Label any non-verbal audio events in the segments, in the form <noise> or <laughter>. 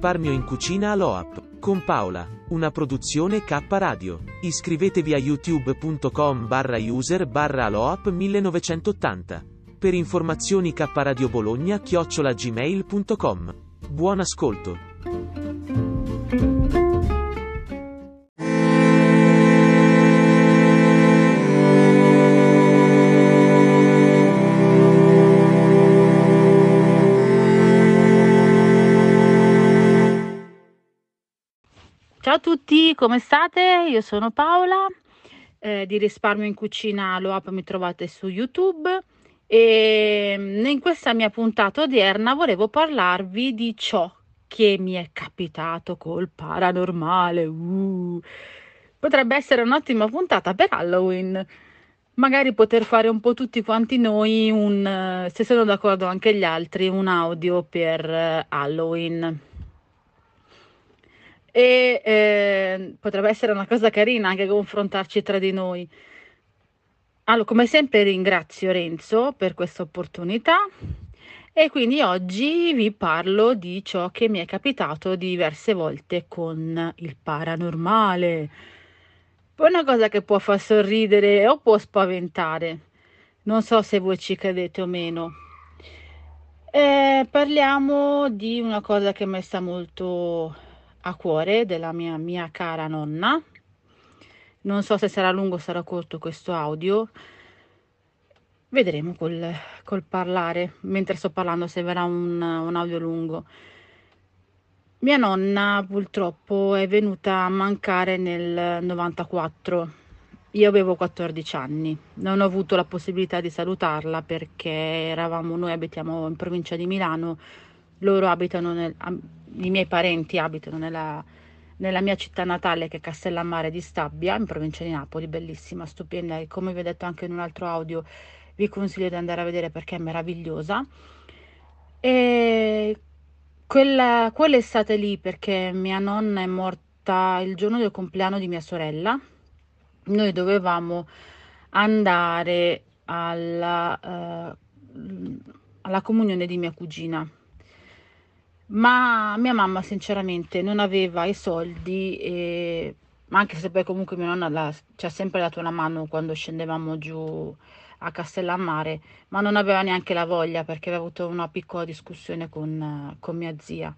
Risparmio in cucina all'OAP. Con Paola. Una produzione K Radio. Iscrivetevi a youtube.com barra user barra aloap 1980. Per informazioni K Radio Bologna chiocciola gmail.com. Buon ascolto. Ciao a tutti, come state? Io sono Paola eh, di Risparmio in Cucina Lo App, mi trovate su YouTube e mm, in questa mia puntata odierna volevo parlarvi di ciò che mi è capitato col paranormale. Uh, potrebbe essere un'ottima puntata per Halloween. Magari poter fare un po' tutti quanti noi un, se sono d'accordo anche gli altri, un audio per eh, Halloween e eh, potrebbe essere una cosa carina anche confrontarci tra di noi. Allora, come sempre ringrazio Renzo per questa opportunità e quindi oggi vi parlo di ciò che mi è capitato diverse volte con il paranormale. Una cosa che può far sorridere o può spaventare. Non so se voi ci credete o meno. Eh, parliamo di una cosa che mi sta molto a cuore della mia, mia cara nonna. Non so se sarà lungo o sarà corto questo audio. Vedremo col, col parlare, mentre sto parlando se verrà un, un audio lungo. Mia nonna purtroppo è venuta a mancare nel 94. Io avevo 14 anni, non ho avuto la possibilità di salutarla perché eravamo, noi abitiamo in provincia di Milano, loro abitano nel, i miei parenti abitano nella, nella mia città natale che è Castellammare di Stabia, in provincia di Napoli, bellissima, stupenda e come vi ho detto anche in un altro audio vi consiglio di andare a vedere perché è meravigliosa. E quella, quell'estate lì, perché mia nonna è morta il giorno del compleanno di mia sorella, noi dovevamo andare alla, uh, alla comunione di mia cugina ma mia mamma sinceramente non aveva i soldi e anche se poi comunque mia nonna la, ci ha sempre dato una mano quando scendevamo giù a Castellammare, ma non aveva neanche la voglia perché aveva avuto una piccola discussione con, con mia zia.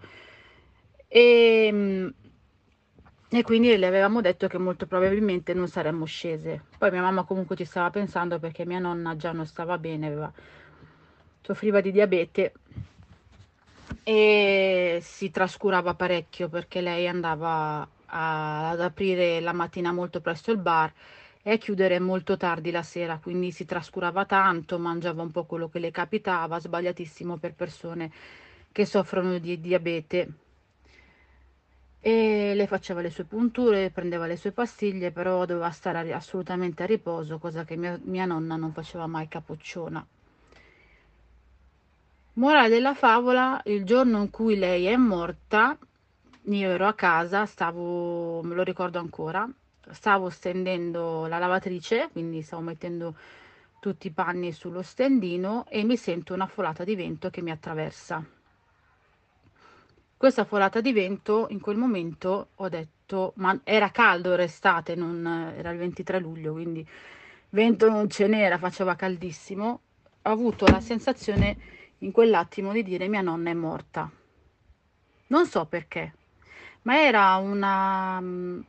E, e quindi le avevamo detto che molto probabilmente non saremmo scese. Poi mia mamma comunque ci stava pensando perché mia nonna già non stava bene, aveva, soffriva di diabete e si trascurava parecchio perché lei andava a, ad aprire la mattina molto presto il bar e a chiudere molto tardi la sera, quindi si trascurava tanto, mangiava un po' quello che le capitava, sbagliatissimo per persone che soffrono di diabete. E le faceva le sue punture, prendeva le sue pastiglie, però doveva stare assolutamente a riposo, cosa che mia, mia nonna non faceva mai capocciona. Morale della favola, il giorno in cui lei è morta, io ero a casa, stavo, me lo ricordo ancora, stavo stendendo la lavatrice, quindi stavo mettendo tutti i panni sullo stendino e mi sento una folata di vento che mi attraversa. Questa folata di vento in quel momento ho detto, ma era caldo, era estate, non, era il 23 luglio, quindi vento non ce n'era, faceva caldissimo. Ho avuto la sensazione in quell'attimo di dire mia nonna è morta. Non so perché, ma era una... Mm,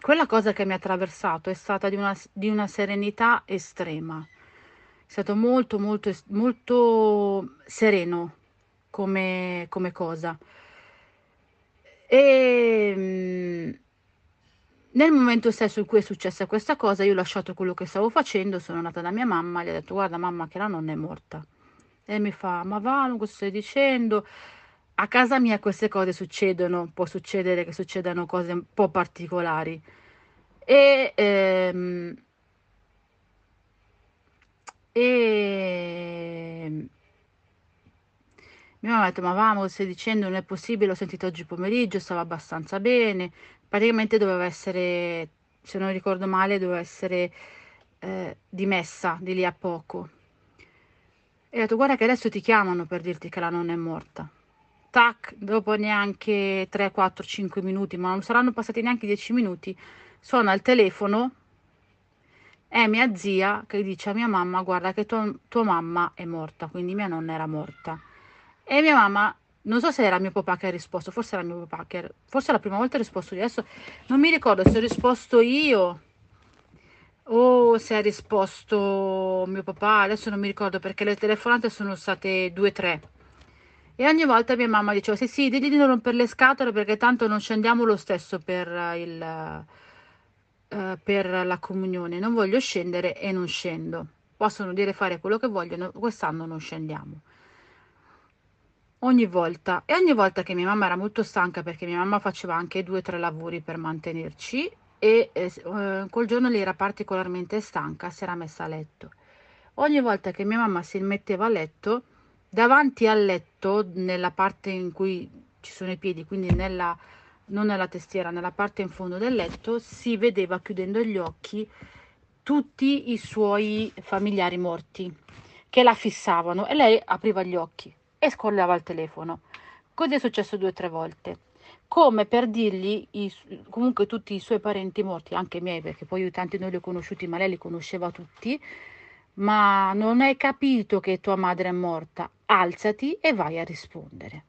quella cosa che mi ha attraversato è stata di una, di una serenità estrema. È stato molto, molto, molto sereno come, come cosa. E mm, nel momento stesso in cui è successa questa cosa, io ho lasciato quello che stavo facendo, sono andata da mia mamma gli ho detto guarda mamma che la nonna è morta. E mi fa, ma va, cosa stai dicendo? a casa mia queste cose succedono, può succedere che succedano cose un po' particolari. E, ehm, e mia mamma ha detto, ma vamo, stai dicendo, non è possibile, l'ho sentito oggi pomeriggio, stava abbastanza bene. Praticamente doveva essere, se non ricordo male, doveva essere eh, dimessa di lì a poco. E ho detto, guarda che adesso ti chiamano per dirti che la nonna è morta tac, dopo neanche 3, 4, 5 minuti, ma non saranno passati neanche 10 minuti, suona il telefono, è mia zia che dice a mia mamma, guarda che tua, tua mamma è morta, quindi mia nonna era morta. E mia mamma, non so se era mio papà che ha risposto, forse era mio papà che, forse la prima volta ha risposto io, adesso non mi ricordo se ho risposto io o se ha risposto mio papà, adesso non mi ricordo perché le telefonate sono state due o tre e ogni volta mia mamma diceva: Sì, sì, digli di non rompere le scatole perché tanto non scendiamo lo stesso per, il, uh, per la comunione. Non voglio scendere e non scendo. Possono dire fare quello che vogliono, quest'anno non scendiamo. Ogni volta, e ogni volta che mia mamma era molto stanca perché mia mamma faceva anche due o tre lavori per mantenerci e eh, quel giorno lei era particolarmente stanca, si era messa a letto. Ogni volta che mia mamma si metteva a letto, davanti al letto, nella parte in cui ci sono i piedi, quindi nella, non nella testiera, nella parte in fondo del letto, si vedeva chiudendo gli occhi tutti i suoi familiari morti che la fissavano e lei apriva gli occhi e scollava il telefono. Così è successo due o tre volte. Come per dirgli, i, comunque tutti i suoi parenti morti, anche i miei, perché poi io tanti non li ho conosciuti, ma lei li conosceva tutti, ma non hai capito che tua madre è morta, alzati e vai a rispondere.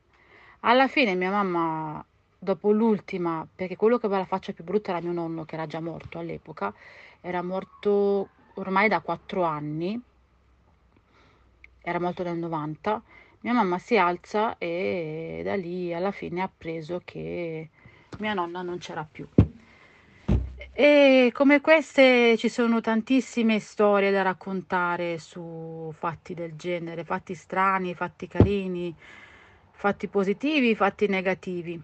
Alla fine mia mamma, dopo l'ultima, perché quello che aveva la faccia più brutta era mio nonno, che era già morto all'epoca, era morto ormai da quattro anni, era morto nel 90, mia mamma si alza e da lì alla fine ha appreso che mia nonna non c'era più. E come queste ci sono tantissime storie da raccontare su fatti del genere, fatti strani, fatti carini, fatti positivi, fatti negativi.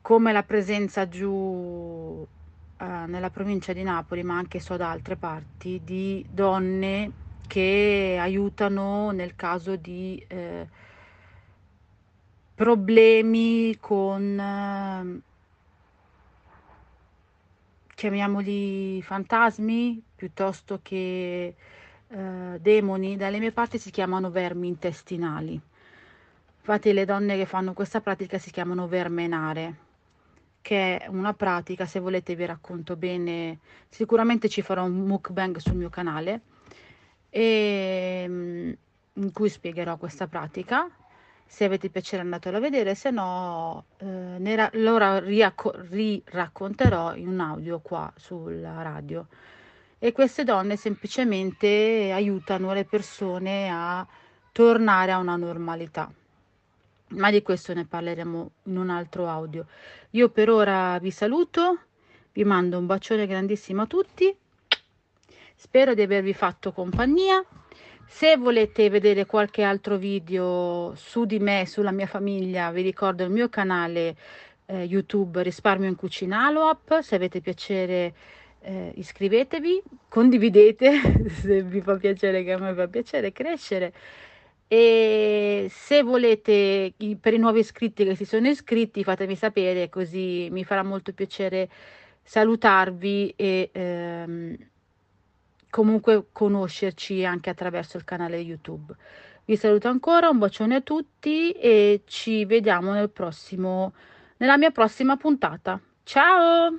Come la presenza giù eh, nella provincia di Napoli, ma anche so da altre parti, di donne che aiutano nel caso di eh, problemi con eh, chiamiamoli fantasmi piuttosto che eh, demoni, dalle mie parti si chiamano vermi intestinali. Infatti le donne che fanno questa pratica si chiamano vermenare, che è una pratica, se volete vi racconto bene, sicuramente ci farò un mukbang sul mio canale e, mm, in cui spiegherò questa pratica se avete piacere andatelo a vedere, se no eh, ne ra- lo riracconterò in un audio qua sulla radio. E queste donne semplicemente aiutano le persone a tornare a una normalità. Ma di questo ne parleremo in un altro audio. Io per ora vi saluto, vi mando un bacione grandissimo a tutti. Spero di avervi fatto compagnia se volete vedere qualche altro video su di me, sulla mia famiglia, vi ricordo il mio canale eh, YouTube Risparmio in Cucina Aloap. Se avete piacere eh, iscrivetevi, condividete <laughs> se vi fa piacere che a me fa piacere crescere. E se volete per i nuovi iscritti che si sono iscritti fatemi sapere così mi farà molto piacere salutarvi e ehm, comunque conoscerci anche attraverso il canale YouTube. Vi saluto ancora, un bacione a tutti e ci vediamo nel prossimo, nella mia prossima puntata. Ciao!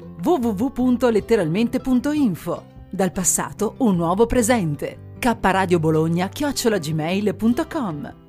www.letteralmente.info. Dal passato un nuovo presente. K Radio Bologna chiocciolagmail.com